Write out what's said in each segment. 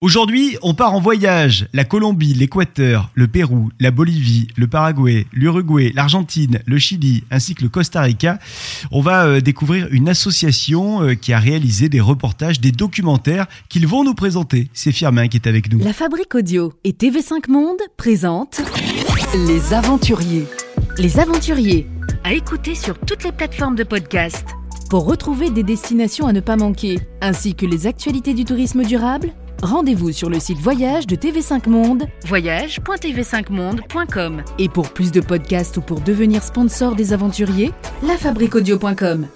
Aujourd'hui, on part en voyage. La Colombie, l'Équateur, le Pérou, la Bolivie, le Paraguay, l'Uruguay, l'Argentine, le Chili, ainsi que le Costa Rica. On va euh, découvrir une association euh, qui a réalisé des reportages, des documentaires qu'ils vont nous présenter. C'est Firmin qui est avec nous. La Fabrique Audio et TV5 Monde présentent Les Aventuriers. Les Aventuriers, à écouter sur toutes les plateformes de podcast. Pour retrouver des destinations à ne pas manquer, ainsi que les actualités du tourisme durable, Rendez-vous sur le site Voyage de TV5 Monde, voyage.tv5monde.com. Et pour plus de podcasts ou pour devenir sponsor des aventuriers, lafabriqueaudio.com.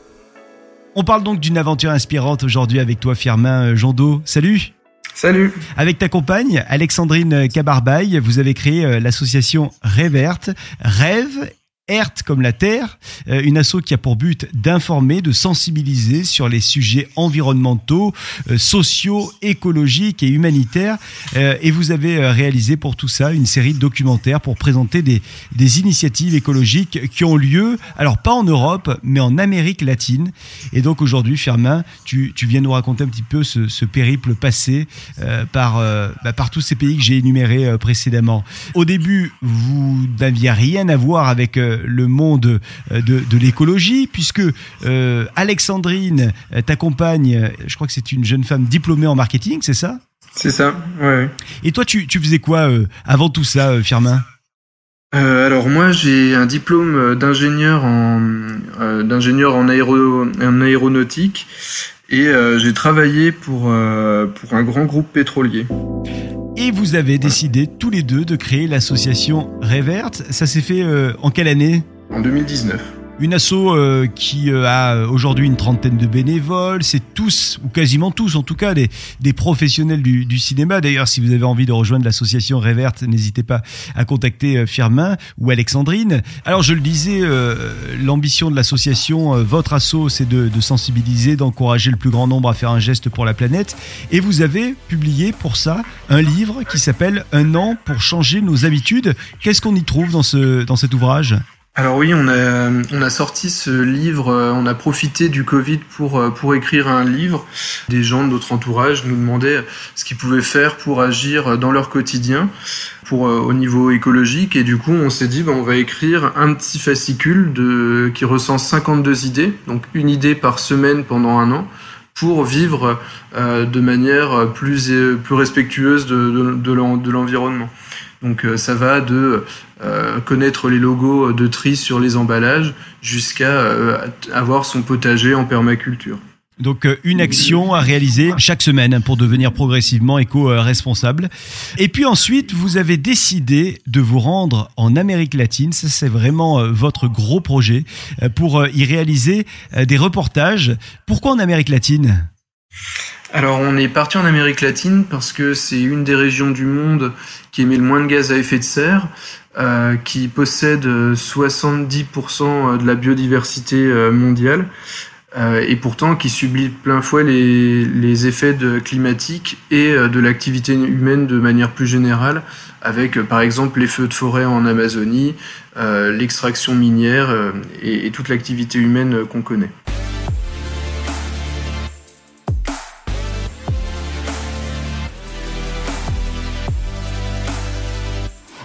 On parle donc d'une aventure inspirante aujourd'hui avec toi, Firmin Jondot. Salut Salut Avec ta compagne, Alexandrine Cabarbaille, vous avez créé euh, l'association Réverte, Rêve ERT comme la Terre, euh, une asso qui a pour but d'informer, de sensibiliser sur les sujets environnementaux, euh, sociaux, écologiques et humanitaires. Euh, et vous avez réalisé pour tout ça une série de documentaires pour présenter des, initiatives écologiques qui ont lieu, alors pas en Europe, mais en Amérique latine. Et donc aujourd'hui, Firmin, tu, viens nous raconter un petit peu ce, périple passé bah, par tous ces pays que j'ai énumérés précédemment. Au début, vous n'aviez rien à voir avec le monde euh, de, l'écologie, puisque euh, Alexandrine, euh, ta compagne, je crois que c'est une jeune femme diplômée en marketing, c'est ça? C'est ça, ouais. Et toi, tu, faisais quoi avant tout ça, Firmin? Alors moi j'ai un diplôme d'ingénieur en d'ingénieur en, en aéronautique et j'ai travaillé pour pour un grand groupe pétrolier. Et vous avez décidé tous les deux de créer l'association Réverte. Ça s'est fait euh, en quelle année? En 2019. Une asso euh, qui euh, a aujourd'hui une trentaine de bénévoles, c'est tous, ou quasiment tous en tout cas, des, professionnels du, du cinéma. D'ailleurs, si vous avez envie de rejoindre l'association Réverte, n'hésitez pas à contacter euh, Firmin ou Alexandrine. Alors je le disais, l'ambition de l'association, votre asso, c'est de, de sensibiliser, d'encourager le plus grand nombre à faire un geste pour la planète. Et vous avez publié pour ça un livre qui s'appelle Un an pour changer nos habitudes. Qu'est-ce qu'on y trouve dans, ce, dans cet ouvrage? Alors oui, on a, on a sorti ce livre, euh, on a profité du Covid pour, euh, pour écrire un livre. Des gens de notre entourage nous demandaient ce qu'ils pouvaient faire pour agir dans leur quotidien, pour, euh, au niveau écologique. Et du coup, on s'est dit, ben, on va écrire un petit fascicule de, qui recense 52 idées, donc une idée par semaine pendant un an pour vivre de manière plus, plus respectueuse de, de, de l'environnement. Donc euh, ça va de euh, connaître les logos de tri sur les emballages jusqu'à euh, avoir son potager en permaculture. Donc une action à réaliser chaque semaine pour devenir progressivement éco-responsable. Et puis ensuite, vous avez décidé de vous rendre en Amérique latine. Ça, c'est vraiment votre gros projet pour y réaliser des reportages. Pourquoi en Amérique latine? Alors on est parti en Amérique latine parce que c'est une des régions du monde qui émet le moins de gaz à effet de serre, euh, qui possède 70% de la biodiversité euh, mondiale euh, et pourtant qui subit plein fouet les, les effets climatiques et de l'activité humaine de manière plus générale, avec par exemple les feux de forêt en Amazonie, l'extraction minière et toute l'activité humaine qu'on connaît.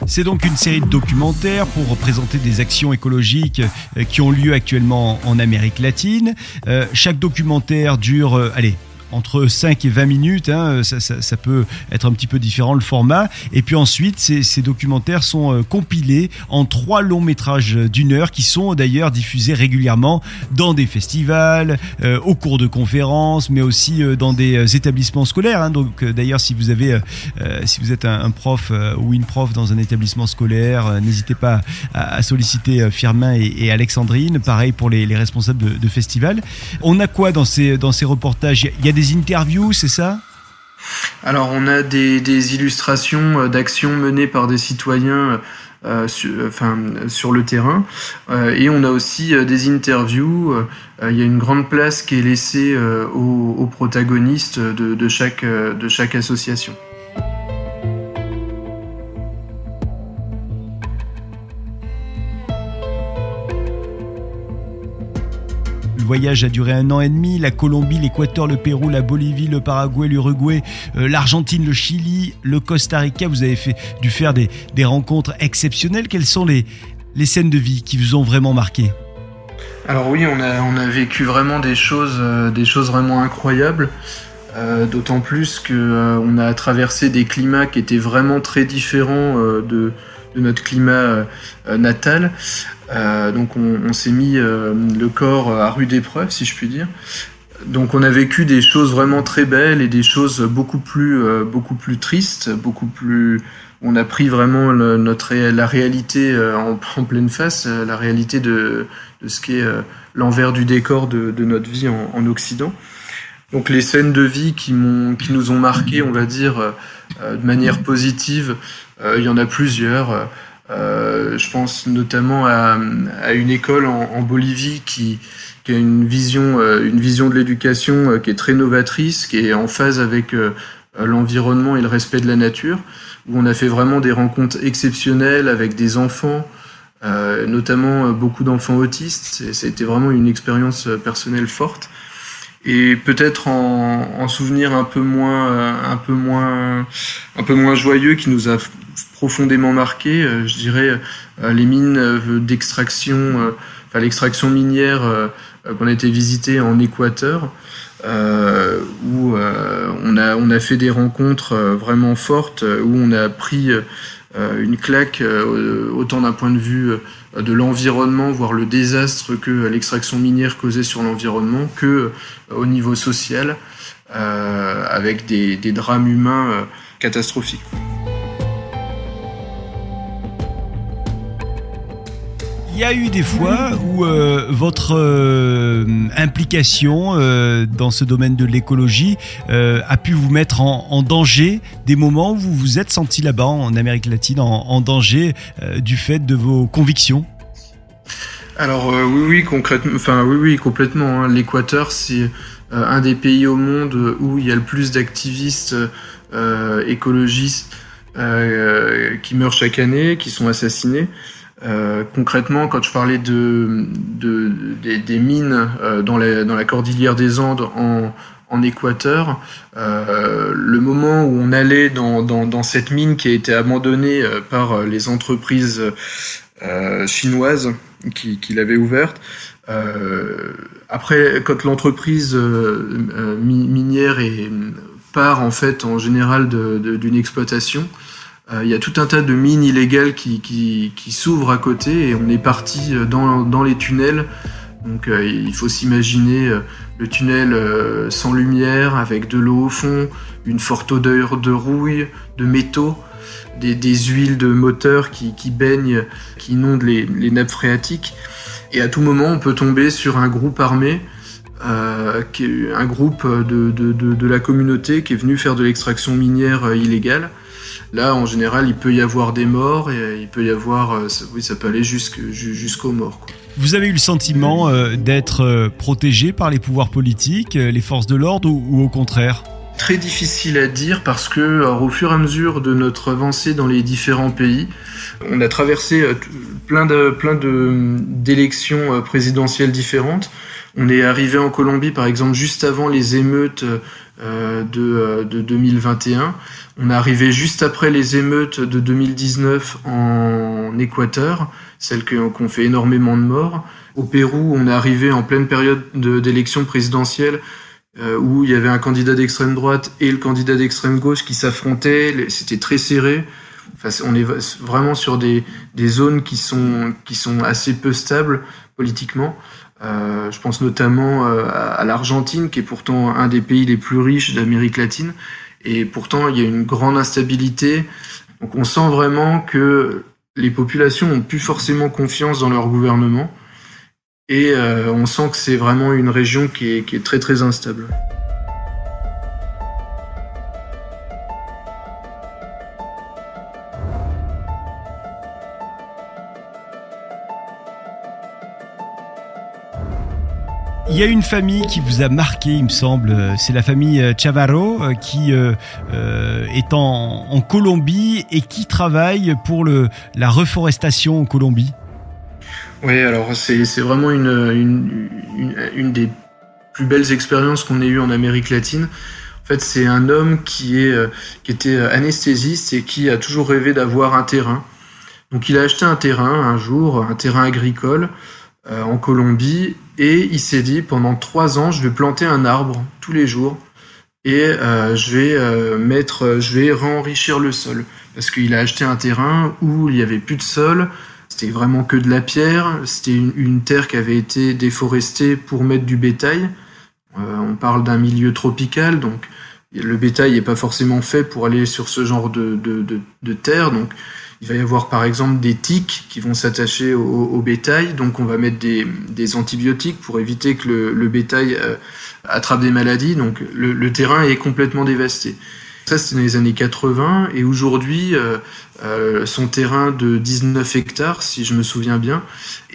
C'est donc une série de documentaires pour représenter des actions écologiques euh, qui ont lieu actuellement en Amérique latine. Euh, chaque documentaire dure, euh, allez, entre 5 et 20 minutes. Hein, ça, peut être un petit peu différent le format. Et puis ensuite, ces, documentaires sont euh, compilés en trois longs métrages d'une heure qui sont d'ailleurs diffusés régulièrement dans des festivals, euh, au cours de conférences, mais aussi euh, dans des établissements scolaires. Hein. Donc d'ailleurs, si vous avez, si vous êtes un, prof ou une prof dans un établissement scolaire, n'hésitez pas à, solliciter Firmin et, Alexandrine. Pareil pour les, les responsables de, festivals. On a quoi dans ces dans ces reportages? Des interviews, c'est ça? Alors, on a des, illustrations euh, d'actions menées par des citoyens euh, euh, sur, le terrain. et on a aussi des interviews. Il y a une grande place qui est laissée aux, protagonistes de, chaque, de chaque association. Voyage a duré un an et demi. La Colombie, l'Équateur, le Pérou, la Bolivie, le Paraguay, l'Uruguay, euh, l'Argentine, le Chili, le Costa Rica. Vous avez fait, dû faire des, rencontres exceptionnelles. Quelles sont les, scènes de vie qui vous ont vraiment marqué? Alors oui, on a, vécu vraiment des choses, euh, des choses vraiment incroyables. Euh, D'autant plus que euh, on a traversé des climats qui étaient vraiment très différents de, de, notre climat euh, natal. donc on, s'est mis le corps à rude épreuve, si je puis dire. Donc on a vécu des choses vraiment très belles et des choses beaucoup plus, beaucoup plus tristes, beaucoup plus on a pris vraiment notre la réalité en, pleine face, la réalité de, de ce qu'est l'envers du décor de, notre vie en, Occident. Donc les scènes de vie qui, m'ont, qui nous ont marqué, on va dire, euh, de manière positive, euh, il y en a plusieurs. Euh, je pense notamment à, à une école en, Bolivie qui, a une vision, une vision de l'éducation qui est très novatrice, qui est en phase avec l'environnement et le respect de la nature, où on a fait vraiment des rencontres exceptionnelles avec des enfants, euh, notamment beaucoup d'enfants autistes. C'était vraiment une expérience personnelle forte. Et peut-être en, en, souvenir un peu moins, un peu moins, un peu moins joyeux, qui nous a profondément marqué, euh, je dirais, euh, les mines d'extraction, enfin l'extraction minière qu'on a été visiter en Équateur. Euh, où euh, on, a, on a fait des rencontres vraiment fortes, où on a pris euh, une claque autant d'un point de vue de l'environnement, voire le désastre que l'extraction minière causait sur l'environnement, que au niveau social, euh, avec des, des, drames humains euh, catastrophiques. Il y a eu des fois où euh, votre euh, implication euh, dans ce domaine de l'écologie a pu vous mettre en, danger, des moments où vous vous êtes senti là-bas en Amérique latine en, danger du fait de vos convictions? Alors oui, oui, concrètement, enfin oui, oui, complètement. Hein. L'Équateur, c'est un des pays au monde où il y a le plus d'activistes écologistes qui meurent chaque année, qui sont assassinés. Euh, concrètement, quand je parlais de, de des, des, mines euh, dans, la, dans la cordillère des Andes en, en Équateur, euh, le moment où on allait dans, dans, dans, cette mine qui a été abandonnée euh, par les entreprises euh, chinoises qui, qui l'avaient ouverte, après, quand l'entreprise minière est, part en fait en général d'une exploitation, euh, il y a tout un tas de mines illégales qui, qui, qui s'ouvrent à côté et on est parti euh, dans, dans les tunnels. Donc euh, il faut s'imaginer euh, le tunnel euh, sans lumière, avec de l'eau au fond, une forte odeur de rouille, de métaux, des, des huiles de moteur qui, qui, baignent, qui inondent les, les, nappes phréatiques. Et à tout moment, on peut tomber sur un groupe armé, un groupe de, de, de, la communauté qui est venu faire de l'extraction minière illégale. Là, en général, il peut y avoir des morts et il peut y avoir, oui, ça peut aller jusqu'aux morts. Quoi. Vous avez eu le sentiment euh, d'être euh, protégé par les pouvoirs politiques, euh, les forces de l'ordre ou, ou, au contraire? Très difficile à dire parce que, alors, au fur et à mesure de notre avancée dans les différents pays, on a traversé plein de plein de d'élections présidentielles différentes. On est arrivé en Colombie, par exemple, juste avant les émeutes euh, de, de 2021. On est arrivé juste après les émeutes de 2019 en Équateur, celles qui ont fait énormément de morts. Au Pérou, on est arrivé en pleine période d'élection présidentielle euh, où il y avait un candidat d'extrême droite et le candidat d'extrême gauche qui s'affrontaient. C'était très serré. Enfin, on est vraiment sur des, zones qui sont, qui sont assez peu stables politiquement. Euh, je pense notamment euh, à, l'Argentine, qui est pourtant un des pays les plus riches d'Amérique latine. Et pourtant, il y a une grande instabilité. Donc on sent vraiment que les populations ont plus forcément confiance dans leur gouvernement. Et euh, on sent que c'est vraiment une région qui est, qui est très très instable. Il y a une famille qui vous a marqué, il me semble. C'est la famille Chavarro qui euh, est en, Colombie et qui travaille pour la reforestation en Colombie. Oui, alors c'est vraiment une, des plus belles expériences qu'on ait eues en Amérique latine. En fait, c'est un homme qui, était anesthésiste et qui a toujours rêvé d'avoir un terrain. Donc il a acheté un terrain un jour, un terrain agricole euh, en Colombie, et il s'est dit pendant trois ans, je vais planter un arbre tous les jours et euh, je vais euh, mettre, je vais réenrichir le sol. Parce qu'il a acheté un terrain où il n'y avait plus de sol, c'était vraiment que de la pierre, c'était une, terre qui avait été déforestée pour mettre du bétail. on parle d'un milieu tropical, donc le bétail n'est pas forcément fait pour aller sur ce genre de, de, de, de terre, donc il va y avoir par exemple des tiques qui vont s'attacher au, bétail, donc on va mettre des, antibiotiques pour éviter que le, bétail euh, attrape des maladies, donc le, terrain est complètement dévasté. Ça, c'était dans les années 80, et aujourd'hui, euh, euh, son terrain de 19 hectares, si je me souviens bien,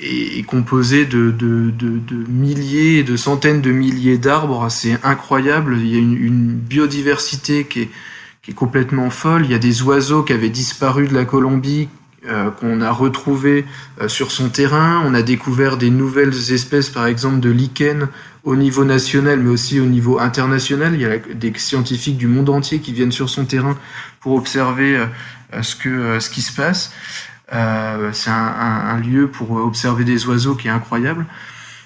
est, composé de, de, de, milliers, de centaines de milliers d'arbres. C'est incroyable. Il y a une, une biodiversité qui est, qui est complètement folle. Il y a des oiseaux qui avaient disparu de la Colombie, euh, qu'on a retrouvés euh, sur son terrain. On a découvert des nouvelles espèces, par exemple de lichens au niveau national, mais aussi au niveau international. Il y a des scientifiques du monde entier qui viennent sur son terrain pour observer euh, ce, que, ce qui se passe. c'est un, un, lieu pour observer des oiseaux qui est incroyable.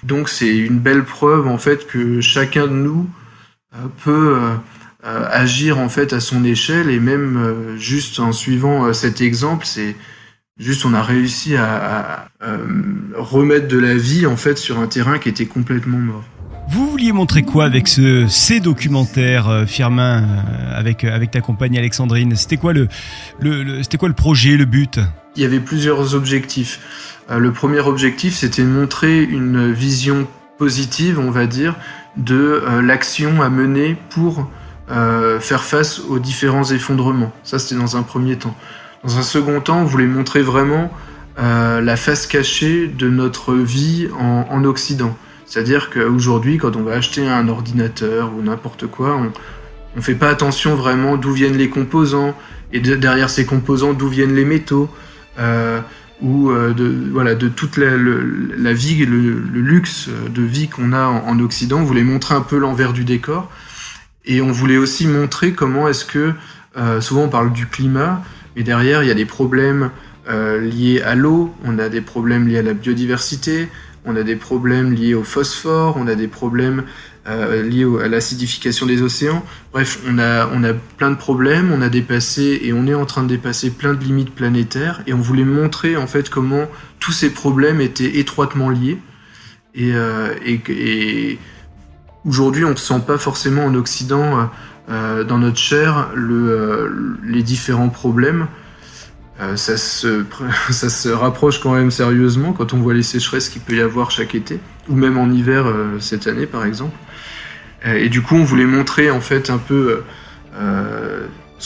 Donc c'est une belle preuve en fait que chacun de nous peut euh, agir en fait à son échelle et même euh, juste en suivant euh, cet exemple, c'est juste on a réussi à, remettre de la vie en fait sur un terrain qui était complètement mort. Vous vouliez montrer quoi avec ce, ces documentaires, Firmin, avec, avec ta compagne Alexandrine? C'était quoi le, le, c'était quoi le projet, le but? Il y avait plusieurs objectifs. le premier objectif, c'était de montrer une vision positive, on va dire, de l'action à mener pour faire face aux différents effondrements. Ça, c'était dans un premier temps. Dans un second temps, on voulait montrer vraiment euh, la face cachée de notre vie en, en Occident. C'est-à-dire qu'aujourd'hui, quand on va acheter un ordinateur ou n'importe quoi, on ne fait pas attention vraiment d'où viennent les composants et derrière ces composants d'où viennent les métaux. Euh, ou euh, de, voilà, de toute la, la vie, le, le, luxe de vie qu'on a en, en, Occident. On voulait montrer un peu l'envers du décor. Et on voulait aussi montrer comment est-ce que, euh, souvent on parle du climat, mais derrière il y a des problèmes euh, liés à l'eau, on a des problèmes liés à la biodiversité, on a des problèmes liés au phosphore, on a des problèmes euh, liés à l'acidification des océans. Bref, on a, on a plein de problèmes, on a dépassé et on est en train de dépasser plein de limites planétaires et on voulait montrer en fait comment tous ces problèmes étaient étroitement liés. Et, et, et Aujourd'hui, on ne sent pas forcément en Occident, euh, euh, dans notre chair, euh, les différents problèmes. ça, se, rapproche quand même sérieusement quand on voit les sécheresses qu'il peut y avoir chaque été, ou même en hiver cette année par exemple. et du coup, on voulait montrer en fait un peu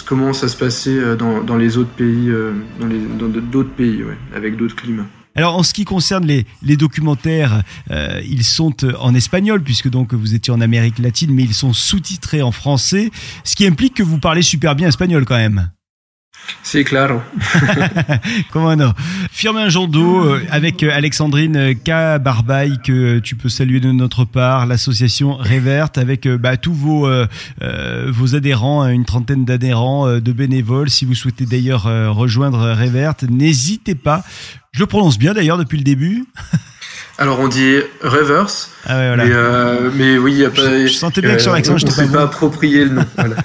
comment ça se passait dans, les autres pays, dans d'autres pays, avec d'autres climats. Alors en ce qui concerne les, les documentaires, euh, ils sont euh, en espagnol puisque donc vous étiez en Amérique latine, mais ils sont sous-titrés en français, ce qui implique que vous parlez super bien espagnol quand même. C'est clair. Comment non Firmin Jandot euh, avec Alexandrine K. Barbaille que tu peux saluer de notre part, l'association Réverte avec bah, tous vos, vos adhérents, une trentaine d'adhérents, de bénévoles. Si vous souhaitez d'ailleurs rejoindre Réverte, n'hésitez pas. Je le prononce bien d'ailleurs depuis le début. Alors on dit reverse. Ah ouais, voilà. mais, euh, mais, oui, y a pas. Je, sentais bien que sur l'accent, je ne pas, pas approprié le nom. Voilà.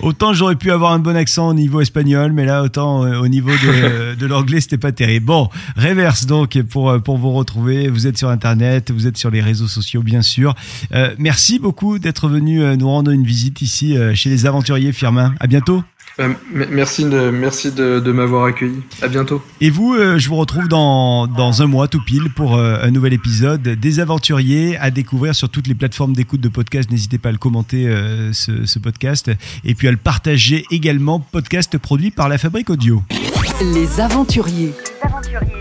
autant j'aurais pu avoir un bon accent au niveau espagnol, mais là autant euh, au niveau de, de l'anglais, c'était pas terrible. Bon, reverse donc pour euh, pour vous retrouver. Vous êtes sur internet, vous êtes sur les réseaux sociaux bien sûr. Euh, merci beaucoup d'être venu euh, nous rendre une visite ici chez les aventuriers Firmin. À bientôt. Euh, merci de, merci de, de m'avoir accueilli. À bientôt. Et vous, euh, je vous retrouve dans, dans un mois tout pile pour euh, un nouvel épisode des Aventuriers à découvrir sur toutes les plateformes d'écoute de podcast. N'hésitez pas à le commenter ce, ce, podcast et puis à le partager également. Podcast produit par la Fabrique Audio. Les Aventuriers. Les Aventuriers.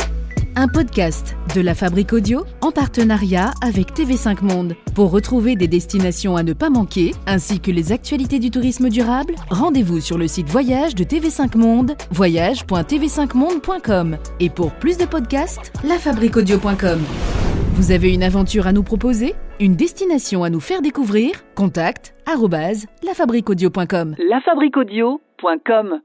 Un podcast de la Fabrique Audio en partenariat avec TV5 Monde. Pour retrouver des destinations à ne pas manquer, ainsi que les actualités du tourisme durable, rendez-vous sur le site voyage de TV5 Monde, voyage.tv5monde.com. Et pour plus de podcasts, lafabriqueaudio.com. Vous avez une aventure à nous proposer? Une destination à nous faire découvrir? Contact arobase lafabriqueaudio.com. lafabriqueaudio.com